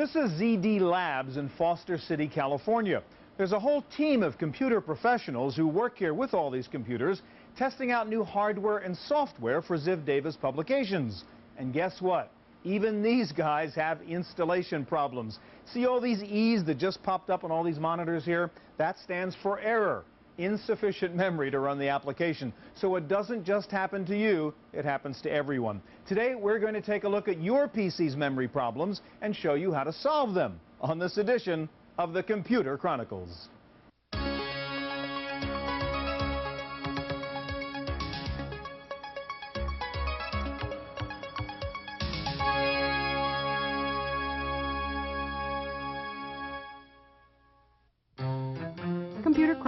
This is ZD Labs in Foster City, California. There's a whole team of computer professionals who work here with all these computers, testing out new hardware and software for Ziff Davis publications. And guess what? Even these guys have installation problems. See all these E's that just popped up on all these monitors here? That stands for error, insufficient memory to run the application. So it doesn't just happen to you, it happens to everyone. Today we're going to take a look at your PC's memory problems and show you how to solve them on this edition of the Computer Chronicles.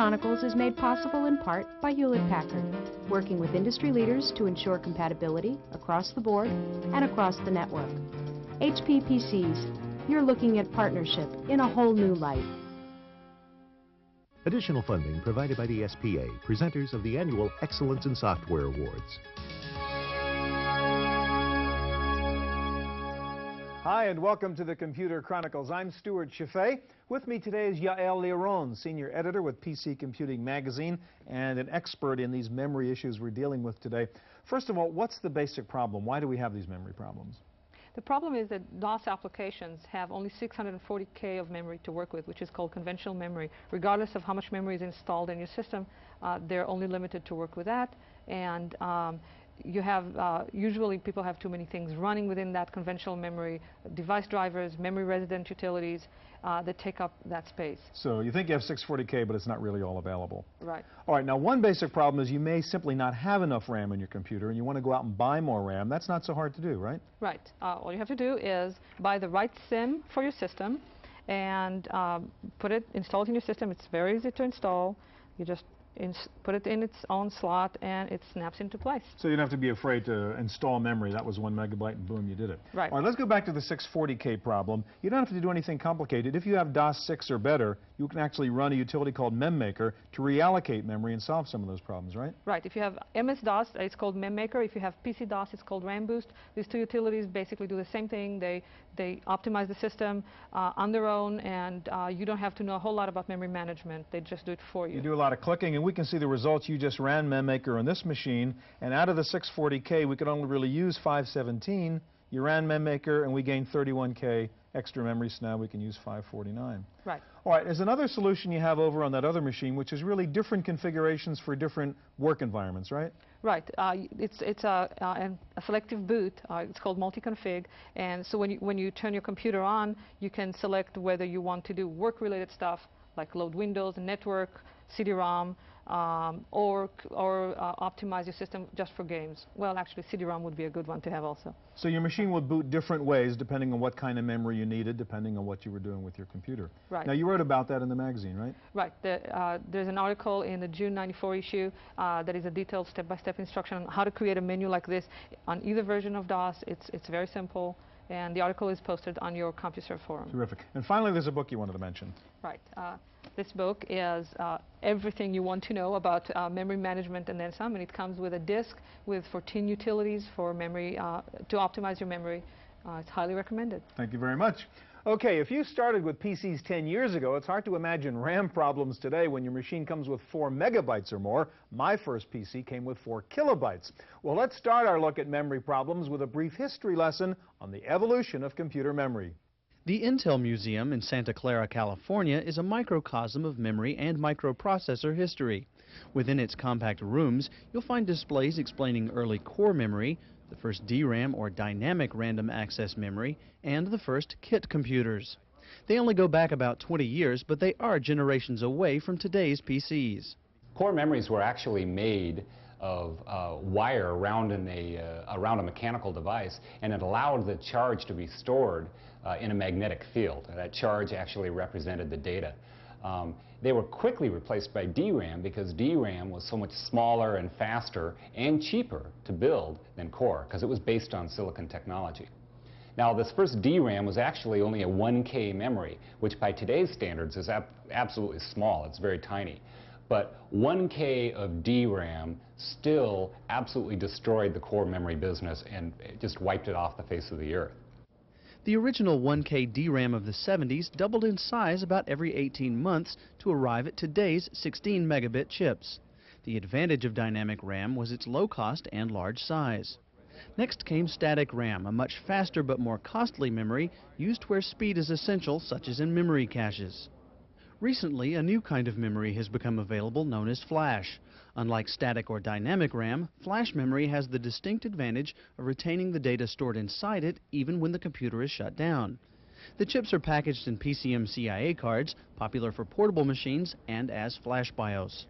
Chronicles is made possible in part by Hewlett-Packard, working with industry leaders to ensure compatibility across the board and across the network. HP PCs, you're looking at partnership in a whole new light. Additional funding provided by the SPA, presenters of the annual Excellence in Software Awards. Hi, and welcome to the Computer Chronicles. I'm Stuart Cheifet. With me today is Yael Li-Ron, senior editor with PC Computing Magazine and an expert in these memory issues we're dealing with today. First of all, what's the basic problem? Why do we have these memory problems? The problem is that DOS applications have only 640K of memory to work with, which is called conventional memory. Regardless of how much memory is installed in your system, uh, they're only limited to work with that. And um, you have, uh, usually people have too many things running within that conventional memory, device drivers, memory resident utilities uh, that take up that space. So you think you have 640K, but it's not really all available. Right. All right, now one basic problem is you may simply not have enough RAM in your computer and you want to go out and buy more RAM. That's not so hard to do, right? Right. Uh, all you have to do is buy the right SIMM for your system and um, put it, install it in your system. It's very easy to install. You just put it in its own slot and it snaps into place. So you don't have to be afraid to install memory. That was one megabyte and boom, you did it. Right. All right, let's go back to the 640K problem. You don't have to do anything complicated. If you have DOS 6 or better, you can actually run a utility called MemMaker to reallocate memory and solve some of those problems, right? Right. If you have MS-DOS, it's called MemMaker. If you have PC-DOS, it's called RAM Boost. These two utilities basically do the same thing. They, they optimize the system uh, on their own and uh, you don't have to know a whole lot about memory management. They just do it for you. You do a lot of clicking and we can see the results you just ran MemMaker on this machine, and out of the 640K, we could only really use 517. You ran MemMaker, and we gained 31K extra memory, so now we can use 549. Right. All right, there's another solution you have over on that other machine, which is really different configurations for different work environments, right? Right. Uh, it's it's a, uh, a selective boot. Uh, it's called multi-config, and so when you when you turn your computer on, you can select whether you want to do work-related stuff like load Windows, and network, CD-ROM, um, or, or uh, optimize your system just for games. Well, actually, CD-ROM would be a good one to have also. So your machine would boot different ways depending on what kind of memory you needed, depending on what you were doing with your computer. Right. Now, you wrote about that in the magazine, right? Right. The, uh, there's an article in the June 94 issue uh, that is a detailed step-by-step -step instruction on how to create a menu like this on either version of DOS. It's, it's very simple and the article is posted on your CompuServe forum. Terrific. And finally, there's a book you wanted to mention. Right. Uh, this book is uh, everything you want to know about uh, memory management and then some, and it comes with a disk with 14 utilities for memory uh, to optimize your memory. Uh, it's highly recommended. Thank you very much. Okay, if you started with PCs 10 years ago, it's hard to imagine RAM problems today when your machine comes with 4 megabytes or more. My first PC came with 4 kilobytes. Well, let's start our look at memory problems with a brief history lesson on the evolution of computer memory. The Intel Museum in Santa Clara, California is a microcosm of memory and microprocessor history. Within its compact rooms, you'll find displays explaining early core memory, the first DRAM or dynamic random access memory, and the first kit computers. They only go back about 20 years, but they are generations away from today's PCs. Core memories were actually made of uh, wire around, a, uh, around a mechanical device, and it allowed the charge to be stored uh, in a magnetic field. That charge actually represented the data. Um, they were quickly replaced by DRAM because DRAM was so much smaller and faster and cheaper to build than Core because it was based on silicon technology. Now, this first DRAM was actually only a 1K memory, which by today's standards is ab absolutely small. It's very tiny. But 1K of DRAM still absolutely destroyed the core memory business and just wiped it off the face of the earth. The original 1K DRAM of the 70s doubled in size about every 18 months to arrive at today's 16 megabit chips. The advantage of dynamic RAM was its low cost and large size. Next came static RAM, a much faster but more costly memory used where speed is essential, such as in memory caches. Recently, a new kind of memory has become available known as flash. Unlike static or dynamic RAM, flash memory has the distinct advantage of retaining the data stored inside it even when the computer is shut down. The chips are packaged in PCMCIA cards, popular for portable machines and as flash BIOS.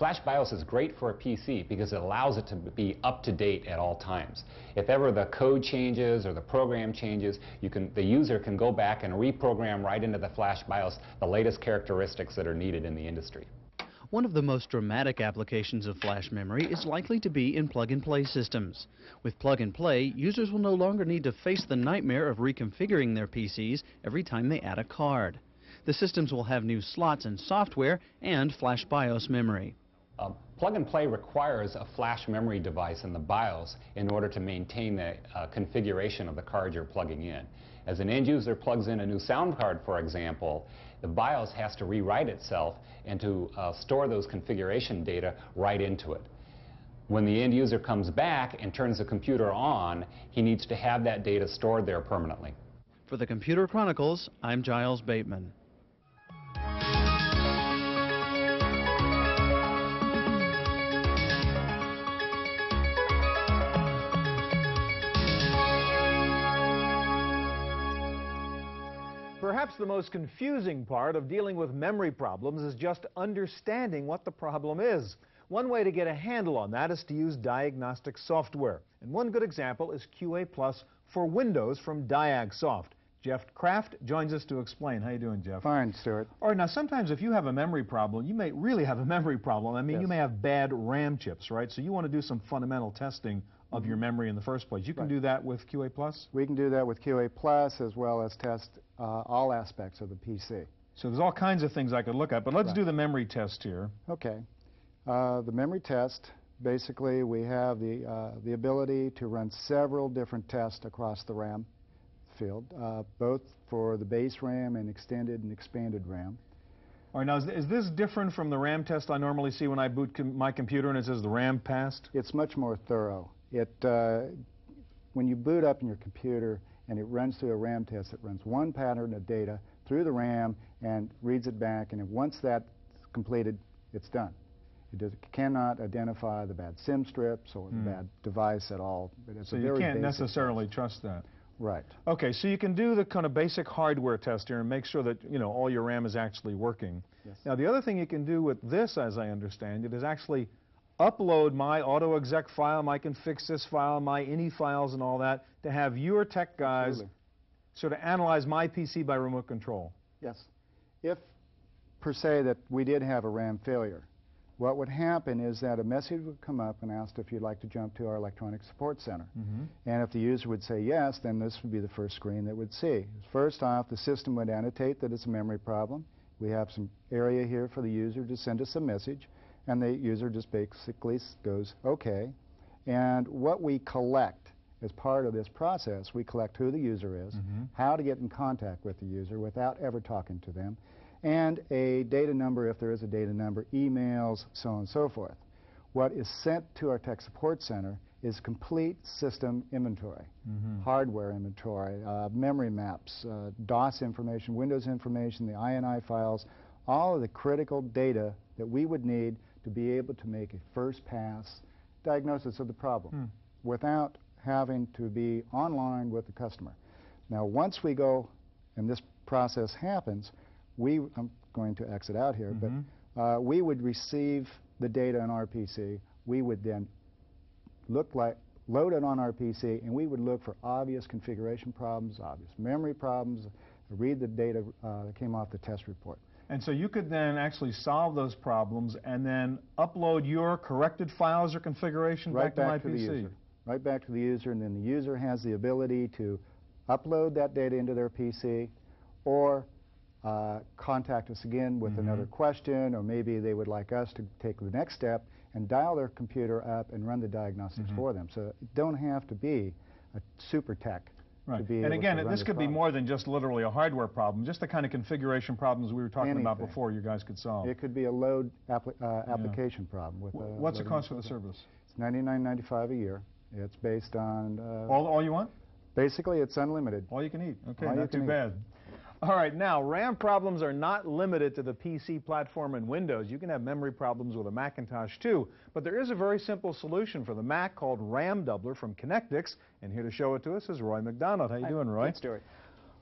Flash BIOS is great for a PC because it allows it to be up to date at all times. If ever the code changes or the program changes, you can, the user can go back and reprogram right into the Flash BIOS the latest characteristics that are needed in the industry. One of the most dramatic applications of flash memory is likely to be in plug-and-play systems. With plug-and-play, users will no longer need to face the nightmare of reconfiguring their PCs every time they add a card. The systems will have new slots and software and flash BIOS memory. Uh, plug and play requires a flash memory device in the BIOS in order to maintain the uh, configuration of the card you're plugging in. As an end user plugs in a new sound card, for example, the BIOS has to rewrite itself and to uh, store those configuration data right into it. When the end user comes back and turns the computer on, he needs to have that data stored there permanently. For the Computer Chronicles, I'm Giles Bateman. Perhaps the most confusing part of dealing with memory problems is just understanding what the problem is. One way to get a handle on that is to use diagnostic software. And one good example is QA Plus for Windows from Diagsoft. Jeff Kraft joins us to explain. How you doing, Jeff? Fine, Stuart. All right, now sometimes if you have a memory problem, you may really have a memory problem. I mean, Yes. you may have bad RAM chips, right? So you want to do some fundamental testing of your memory in the first place. You can Mm-hmm. Right. do that with QA Plus? We can do that with QA Plus as well as test uh, all aspects of the PC. So there's all kinds of things I could look at, but let's Right. do the memory test here. Okay. Uh, the memory test, basically we have the, uh, the ability to run several different tests across the RAM field, uh, both for the base RAM and extended and expanded RAM. All right, now is, is this different from the RAM test I normally see when I boot com my computer and it says the RAM passed? It's much more thorough. It, uh, when you boot up in your computer and it runs through a RAM test, it runs one pattern of data through the RAM and reads it back, and once that's completed, it's done. It does, cannot identify the bad SIMM strips or the bad device at all. But it's Hmm. So you can't necessarily trust that. Right. Okay, so you can do the kind of basic hardware test here and make sure that, you know, all your RAM is actually working. Yes. Now, the other thing you can do with this, as I understand it, is actually upload my AutoExec file, my config.sys file, my ini files and all that to have your tech guys Absolutely. sort of analyze my PC by remote control. Yes. If, per se, that we did have a RAM failure, what would happen is that a message would come up and ask if you'd like to jump to our electronic support center. Mm-hmm. And if the user would say yes, then this would be the first screen that would see. First off, the system would annotate that it's a memory problem. We have some area here for the user to send us a message, and the user just basically goes, okay. And what we collect as part of this process, we collect who the user is, how to get in contact with the user without ever talking to them, and a data number if there is a data number, emails, so on and so forth. What is sent to our tech support center is complete system inventory, hardware inventory, uh, memory maps, uh, DOS information, Windows information, the INI files, all of the critical data that we would need to be able to make a first pass diagnosis of the problem without having to be online with the customer. Now, once we go and this process happens, we, I'm going to exit out here, but uh, we would receive the data on our PC. We would then look like, load it on our PC, and we would look for obvious configuration problems, obvious memory problems, read the data uh, that came off the test report. And so you could then actually solve those problems and then upload your corrected files or configuration right back, to my the PC. user. Right back to the user, and then the user has the ability to upload that data into their PC or uh, contact us again with Mm-hmm. another question, or maybe they would like us to take the next step and dial their computer up and run the diagnostics Mm-hmm. for them. So it don't have to be a super tech be And again, this could be more than just literally a hardware problem, just the kind of configuration problems we were talking about before you guys could solve. It could be a load appli uh, application problem with. Uh, What's the cost for the service? It's ninety-nine ninety-five a year. It's based on. Uh, All, all you want? basically, it's unlimited. All you can eat. Okay, All not too eat. bad. All right, now RAM problems are not limited to the PC platform and Windows. You can have memory problems with a Macintosh too. But there is a very simple solution for the Mac called RAM Doubler from Connectix. And here to show it to us is Roy McDonald. How you doing, Roy? Good Stuart.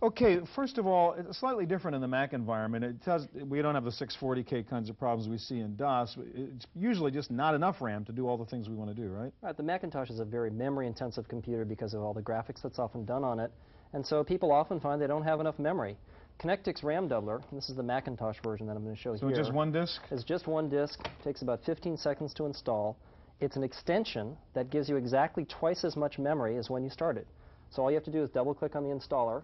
Okay, first of all, it's slightly different in the Mac environment. It does, we don't have the 640K kinds of problems we see in DOS. It's usually just not enough RAM to do all the things we want to do, right? Right, the Macintosh is a very memory-intensive computer because of all the graphics that's often done on it, and so people often find they don't have enough memory. Connectix RAM Doubler, this is the Macintosh version that I'm going to show you. So here. just one disk? It's just one disk, takes about 15 seconds to install. It's an extension that gives you exactly twice as much memory as when you started. So all you have to do is double-click on the installer.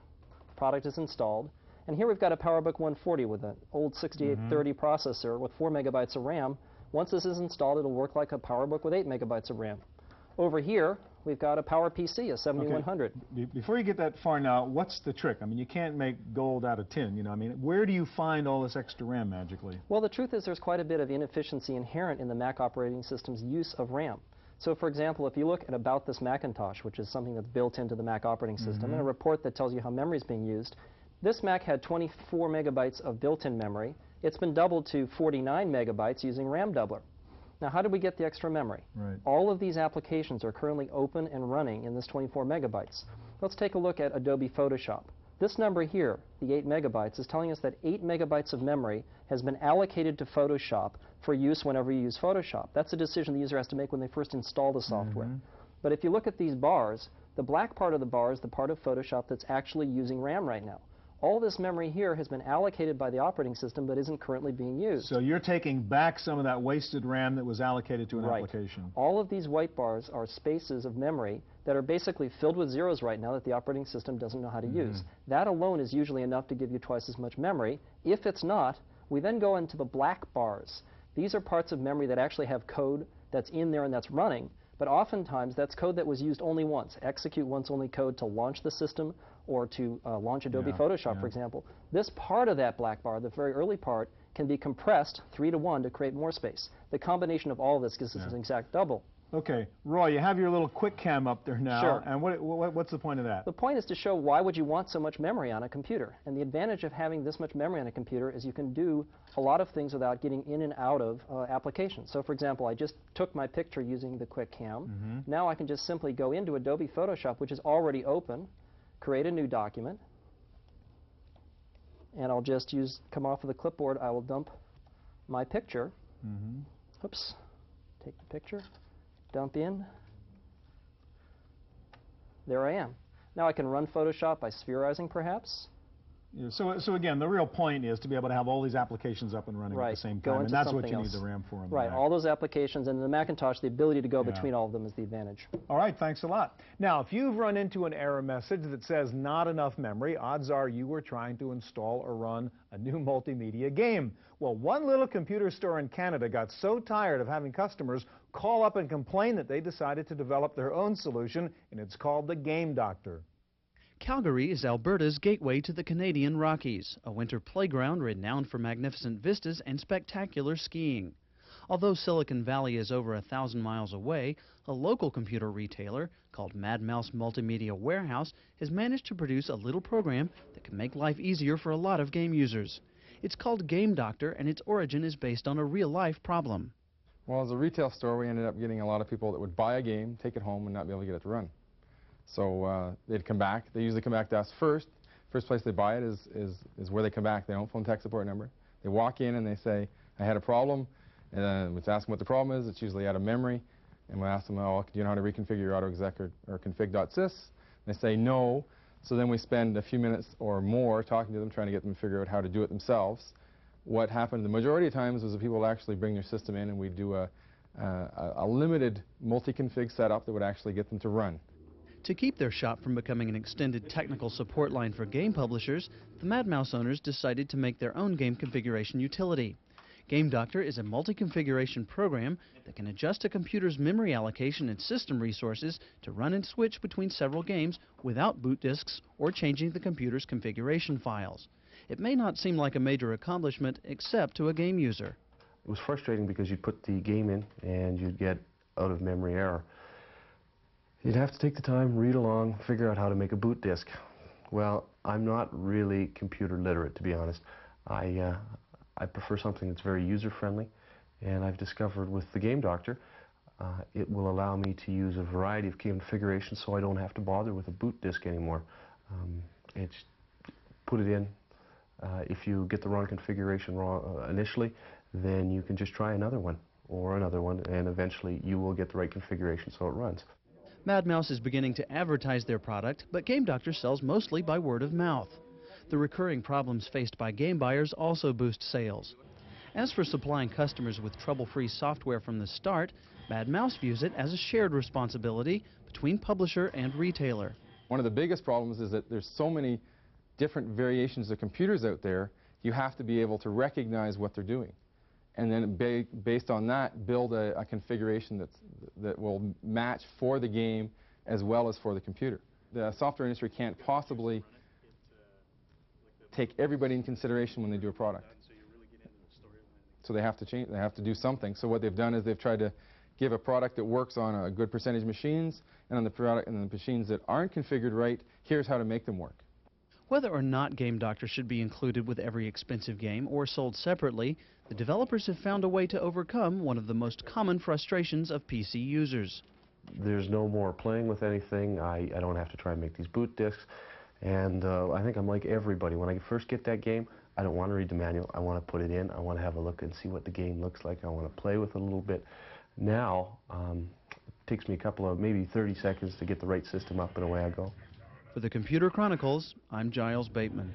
Product is installed. And here we've got a PowerBook 140 with an old 68030 mm-hmm. processor with 4 megabytes of RAM. Once this is installed, it'll work like a PowerBook with 8 megabytes of RAM. Over here, we've got a Power PC, a 7100. Be- Before you get that far now, what's the trick? I mean, you can't make gold out of tin, you know. I mean, where do you find all this extra RAM magically? Well, the truth is there's quite a bit of inefficiency inherent in the Mac operating system's use of RAM. So, for example, if you look at About This Macintosh, which is something that's built into the Mac operating system, mm-hmm. and a report that tells you how memory is being used, this Mac had 24 megabytes of built-in memory. It's been doubled to 49 megabytes using RAM Doubler. Now, how did we get the extra memory? Right. All of these applications are currently open and running in this 24 megabytes. Let's take a look at Adobe Photoshop. This number here, the 8 megabytes, is telling us that 8 megabytes of memory has been allocated to Photoshop for use whenever you use Photoshop. That's a decision the user has to make when they first install the software. Mm-hmm. But if you look at these bars, the black part of the bar is the part of Photoshop that's actually using RAM right now. All this memory here has been allocated by the operating system but isn't currently being used. So you're taking back some of that wasted RAM that was allocated to an Right. application. All of these white bars are spaces of memory that are basically filled with zeros right now that the operating system doesn't know how to mm-hmm. use. That alone is usually enough to give you twice as much memory. If it's not, we then go into the black bars. These are parts of memory that actually have code that's in there and that's running, but oftentimes that's code that was used only once. Execute once only code to launch the system or to uh, launch Adobe Yeah, Photoshop, yeah. for example. This part of that black bar, the very early part, can be compressed three to one to create more space. The combination of all of this gives us an exact double. Okay, Roy, you have your little QuickCam up there now. Sure. And what, what, what's the point of that? The point is to show why would you want so much memory on a computer. And the advantage of having this much memory on a computer is you can do a lot of things without getting in and out of uh, applications. So for example, I just took my picture using the QuickCam. Now I can just simply go into Adobe Photoshop, which is already open, create a new document, and I'll just use, come off of the clipboard, I will dump my picture. Mm-hmm. Oops, take the picture, dump in. There I am. Now I can run Photoshop by spherizing, perhaps. Yeah, so, so again, the real point is to be able to have all these applications up and running at the same time, and that's what you else. need the RAM for. the Right, Mac. all those applications, and the Macintosh, the ability to go Yeah. between all of them is the advantage. All right, thanks a lot. Now, if you've run into an error message that says not enough memory, odds are you were trying to install or run a new multimedia game. Well, one little computer store in Canada got so tired of having customers call up and complain that they decided to develop their own solution, and it's called the Game Doctor. Calgary is Alberta's gateway to the Canadian Rockies, a winter playground renowned for magnificent vistas and spectacular skiing. Although Silicon Valley is over a thousand miles away, a local computer retailer called Mad Mouse Multimedia Warehouse has managed to produce a little program that can make life easier for a lot of game users. It's called Game Doctor, and its origin is based on a real life problem. Well, as a retail store, we ended up getting a lot of people that would buy a game, take it home, and not be able to get it to run. So uh, they'd come back. They usually come back to us first. First place they buy it is, is, is where they come back. They don't phone tech support number. They walk in and they say, I had a problem. And then we ask them what the problem is. It's usually out of memory. And we ask them, oh, do you know how to reconfigure your autoexec or, or config.sys? They say no. So then we spend a few minutes or more talking to them, trying to get them to figure out how to do it themselves. What happened the majority of times was that people would actually bring their system in and we'd do a, a, a limited multi-config setup that would actually get them to run. To keep their shop from becoming an extended technical support line for game publishers, the Mad Mouse owners decided to make their own game configuration utility. Game Doctor is a multi-configuration program that can adjust a computer's memory allocation and system resources to run and switch between several games without boot disks or changing the computer's configuration files. It may not seem like a major accomplishment except to a game user. It was frustrating because you'd put the game in and you'd get out of memory error. You'd have to take the time, read along, figure out how to make a boot disk. Well, I'm not really computer literate, to be honest. I, uh, I prefer something that's very user-friendly, and I've discovered with the Game Doctor, uh, it will allow me to use a variety of configurations so I don't have to bother with a boot disk anymore. Um, it's put it in. Uh, if you get the wrong configuration wrong uh, initially, then you can just try another one or another one, and eventually you will get the right configuration so it runs. Mad Mouse is beginning to advertise their product, but Game Doctor sells mostly by word of mouth. The recurring problems faced by game buyers also boost sales. As for supplying customers with trouble-free software from the start, Mad Mouse views it as a shared responsibility between publisher and retailer. One of the biggest problems is that there's so many different variations of computers out there, you have to be able to recognize what they're doing and then ba based on that, build a, a configuration that's, that will match for the game as well as for the computer. The software industry can't possibly take everybody in consideration when they do a product. So they have to change, they have to do something. So what they've done is they've tried to give a product that works on a good percentage of machines, and on the product and the machines that aren't configured right, here's how to make them work. Whether or not Game Doctor should be included with every expensive game or sold separately, the developers have found a way to overcome one of the most common frustrations of PC users. There's no more playing with anything. I, I don't have to try and make these boot disks. And uh, I think I'm like everybody. When I first get that game, I don't want to read the manual. I want to put it in. I want to have a look and see what the game looks like. I want to play with it a little bit. Now, um, it takes me a couple of, maybe 30 seconds to get the right system up and away I go. For the Computer Chronicles, I'm Giles Bateman.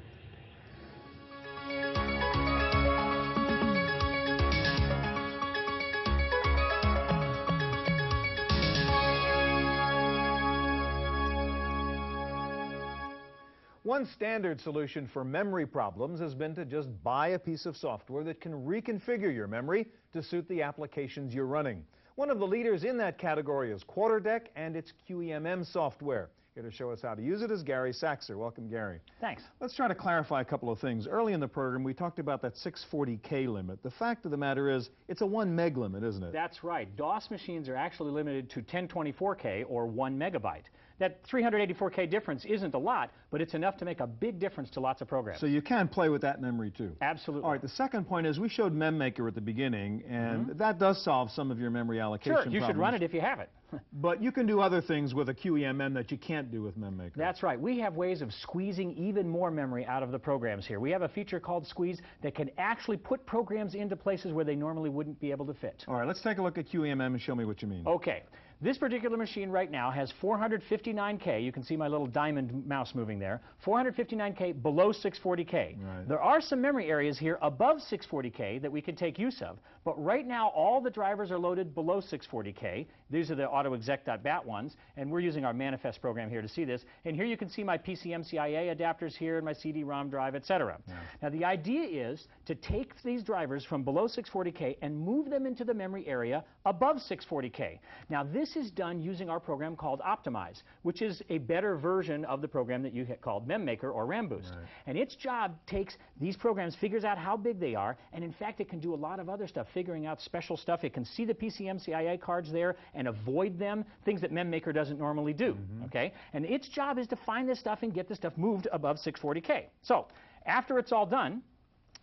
One standard solution for memory problems has been to just buy a piece of software that can reconfigure your memory to suit the applications you're running. One of the leaders in that category is Quarterdeck and its QEMM software. Here to show us how to use it is Gary Saxer. Welcome, Gary. Thanks. Let's try to clarify a couple of things. Early in the program, we talked about that 640K limit. The fact of the matter is, it's a 1 meg limit, isn't it? That's right. DOS machines are actually limited to 1024K or 1 megabyte. That 384K difference isn't a lot, but it's enough to make a big difference to lots of programs. So you can play with that memory too? Absolutely. All right, the second point is we showed MemMaker at the beginning, and mm -hmm. that does solve some of your memory allocation Sure, you problems. should run it if you have it. but you can do other things with a QEMM that you can't do with MemMaker. That's right. We have ways of squeezing even more memory out of the programs here. We have a feature called Squeeze that can actually put programs into places where they normally wouldn't be able to fit. All right, let's take a look at QEMM and show me what you mean. Okay. This particular machine right now has 459K. You can see my little diamond mouse moving there. 459K below 640K. Right. There are some memory areas here above 640K that we can take use of, but right now all the drivers are loaded below 640K. These are the autoexec.bat ones, and we're using our manifest program here to see this. And here you can see my PCMCIA adapters here and my CD-ROM drive, etc. Yeah. Now the idea is to take these drivers from below 640K and move them into the memory area above 640K. Now this is done using our program called Optimize, which is a better version of the program that you called MemMaker or RamBoost. Right. And its job takes these programs, figures out how big they are, and in fact it can do a lot of other stuff, figuring out special stuff. It can see the PCMCIA cards there and avoid them, things that MemMaker doesn't normally do. Mm -hmm. Okay? And its job is to find this stuff and get this stuff moved above 640K. So, after it's all done,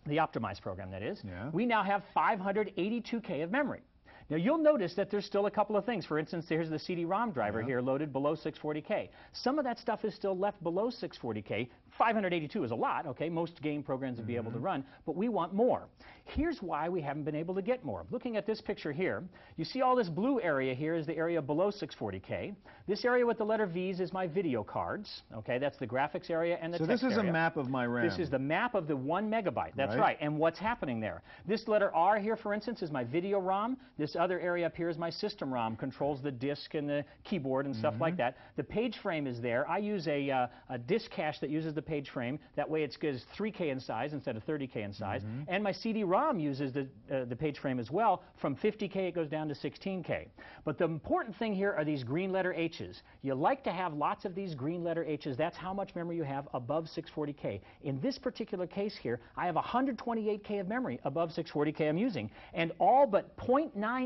the optimized program that is, yeah. we now have 582K of memory. Now you'll notice that there's still a couple of things. For instance, there's the CD-ROM driver yeah. here loaded below 640K. Some of that stuff is still left below 640K. 582 is a lot, okay? Most game programs would mm -hmm. be able to mm-hmm. run, but we want more. Here's why we haven't been able to get more. Looking at this picture here, you see all this blue area here is the area below 640K. This area with the letter V's is my video cards, okay? That's the graphics area and the so this is area. a map of my RAM. This is the map of the one megabyte. That's right. right. And what's happening there? This letter R here, for instance, is my video ROM. This other area up here is my system ROM, controls the disk and the keyboard and mm -hmm. stuff like mm-hmm. that. The page frame is there. I use a, uh, a disk cache that uses the page frame. That way it's 3K in size instead of 30K in size. Mm -hmm. And my CD-ROM uses the, uh, the page frame as well. From 50K it goes down to 16K. But the important thing here are these green letter H's. You like to have lots of these green letter H's. That's how much memory you have above 640K. In this particular case here, I have 128K of memory above 640K I'm using. And all but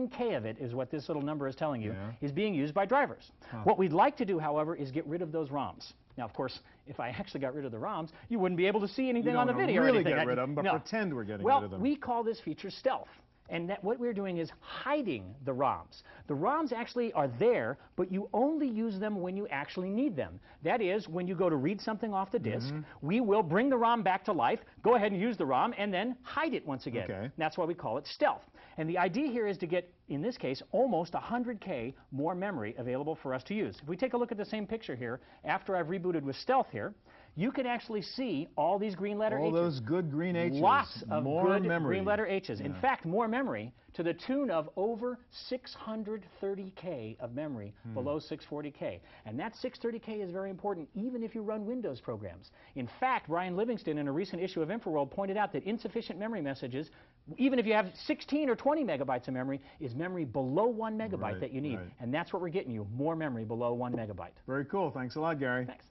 0.9K of it is what this little number is telling you, yeah. is being used by drivers. Huh. What we'd like to do, however, is get rid of those ROMs. Now, of course, if I actually got rid of the ROMs, you wouldn't be able to see anything on the video really get rid of them, but no. pretend we're getting well, rid of them. Well, we call this feature stealth. And that what we're doing is hiding the ROMs. The ROMs actually are there, but you only use them when you actually need them. That is, when you go to read something off the disk, mm -hmm. we will bring the ROM back to life, go ahead and use the ROM, and then hide it once again. Okay. That's why we call it stealth. And the idea here is to get, in this case, almost 100K more memory available for us to use. If we take a look at the same picture here, after I've rebooted with stealth here, you can actually see all these green letter all H's. All those good green H's. Lots of more good memory. green letter H's. Yeah. In fact, more memory to the tune of over 630K of memory hmm. below 640K. And that 630K is very important even if you run Windows programs. In fact, Brian Livingston in a recent issue of InfoWorld pointed out that insufficient memory messages, even if you have 16 or 20 megabytes of memory, is memory below one megabyte right, that you need. Right. And that's what we're getting you, more memory below one megabyte. Very cool. Thanks a lot, Gary. Thanks.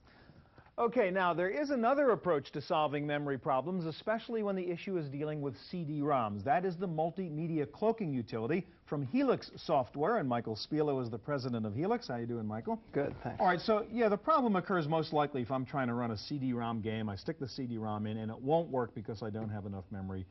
Okay, now there is another approach to solving memory problems, especially when the issue is dealing with CD-ROMs. That is the multimedia cloaking utility from Helix Software, and Michael Spilo is the president of Helix. How you doing, Michael? Good, thanks. All right, so yeah, the problem occurs most likely if I'm trying to run a CD-ROM game. I stick the CD-ROM in, and it won't work because I don't have enough memory.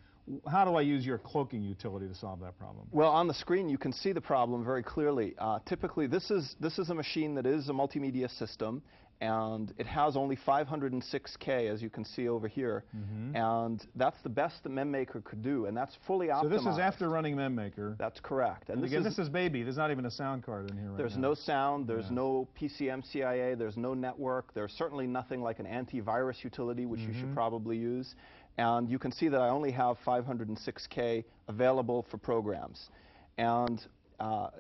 How do I use your cloaking utility to solve that problem? Well, on the screen you can see the problem very clearly. Uh, typically, this is this is a machine that is a multimedia system, and it has only 506K, as you can see over here. Mm -hmm. And that's the best that MemMaker could do, and that's fully optimized. So this is after running MemMaker. That's correct. And, and this again, is, this is baby. There's not even a sound card in here right There's now. no sound. There's yeah. no PCMCIA. There's no network. There's certainly nothing like an antivirus utility, which mm -hmm. you should mm-hmm. probably use. And you can see that I only have 506K available for programs. And uh,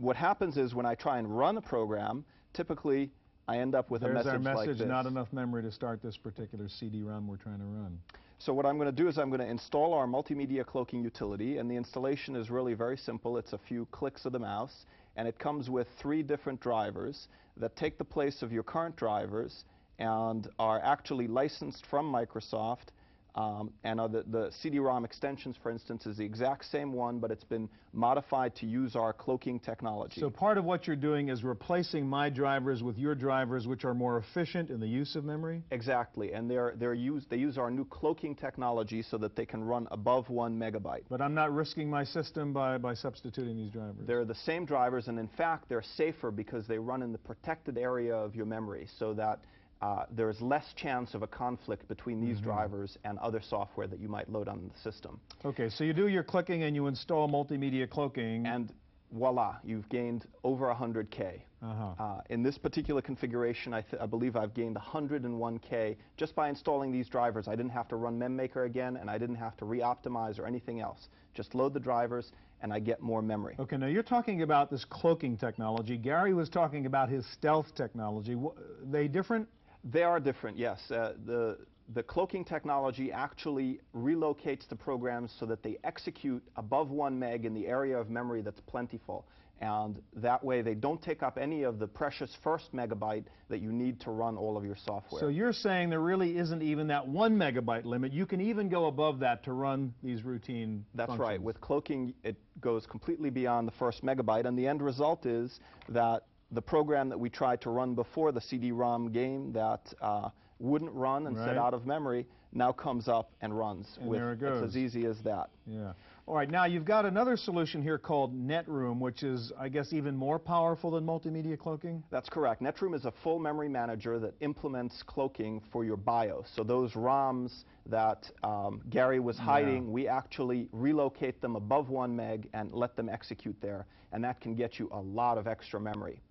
what happens is when I try and run a program, typically I end up with There's a message, our message like this. not enough memory to start this particular CD-ROM we're trying to run. So what I'm going to do is I'm going to install our multimedia cloaking utility, and the installation is really very simple. It's a few clicks of the mouse, and it comes with three different drivers that take the place of your current drivers and are actually licensed from Microsoft um, and uh, the, the CD-ROM extensions, for instance, is the exact same one, but it's been modified to use our cloaking technology. So part of what you're doing is replacing my drivers with your drivers, which are more efficient in the use of memory? Exactly, and they're, they're used, they use our new cloaking technology so that they can run above one megabyte. But I'm not risking my system by, by substituting these drivers? They're the same drivers, and in fact, they're safer because they run in the protected area of your memory so that uh, there is less chance of a conflict between these mm -hmm. drivers and other software that you might load on the system. Okay, so you do your clicking and you install multimedia cloaking. And voila, you've gained over 100K. Uh -huh. uh, in this particular configuration, I, I, believe I've gained 101K just by installing these drivers. I didn't have to run MemMaker again, and I didn't have to re-optimize or anything else. Just load the drivers, and I get more memory. Okay, now you're talking about this cloaking technology. Gary was talking about his stealth technology. W they different? They are different, yes. Uh, the, the cloaking technology actually relocates the programs so that they execute above one meg in the area of memory that's plentiful. And that way they don't take up any of the precious first megabyte that you need to run all of your software. So you're saying there really isn't even that one megabyte limit. You can even go above that to run these routine That's functions. right. With cloaking, it goes completely beyond the first megabyte. And the end result is that the program that we tried to run before the CD-ROM game that uh, wouldn't run and right. set out of memory now comes up and runs. And with, there it goes. It's as easy as that. Yeah. All right, now you've got another solution here called Netroom, which is, I guess, even more powerful than multimedia cloaking? That's correct. Netroom is a full memory manager that implements cloaking for your BIOS. So those ROMs that um, Gary was hiding, yeah. we actually relocate them above one meg and let them execute there, and that can get you a lot of extra memory.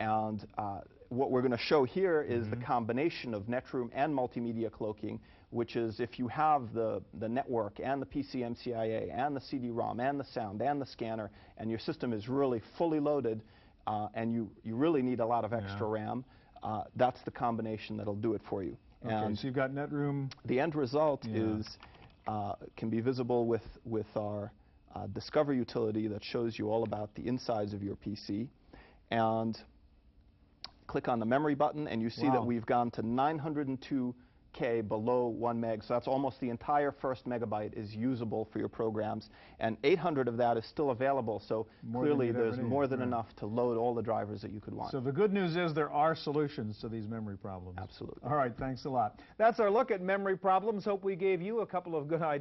And uh, what we're going to show here is mm -hmm. the mm-hmm. combination of Netroom and multimedia cloaking, which is if you have the, the network and the PCMCIA and the CD-ROM and the sound and the scanner, and your system is really fully loaded, uh, and you, you really need a lot of extra yeah. RAM, uh, that's the combination that'll do it for you. Okay, And so you've got NetRoom. the end result Yeah. is uh, can be visible with with our uh, Discover utility that shows you all about the insides of your PC, and click on the memory button, and you see Wow. that we've gone to 902K below 1 meg, so that's almost the entire first megabyte is usable for your programs, and 800 of that is still available, so More clearly there's more than right. enough to load all the drivers that you could want. So the good news is there are solutions to these memory problems. Absolutely. All right, thanks a lot. That's our look at memory problems. Hope we gave you a couple of good ideas.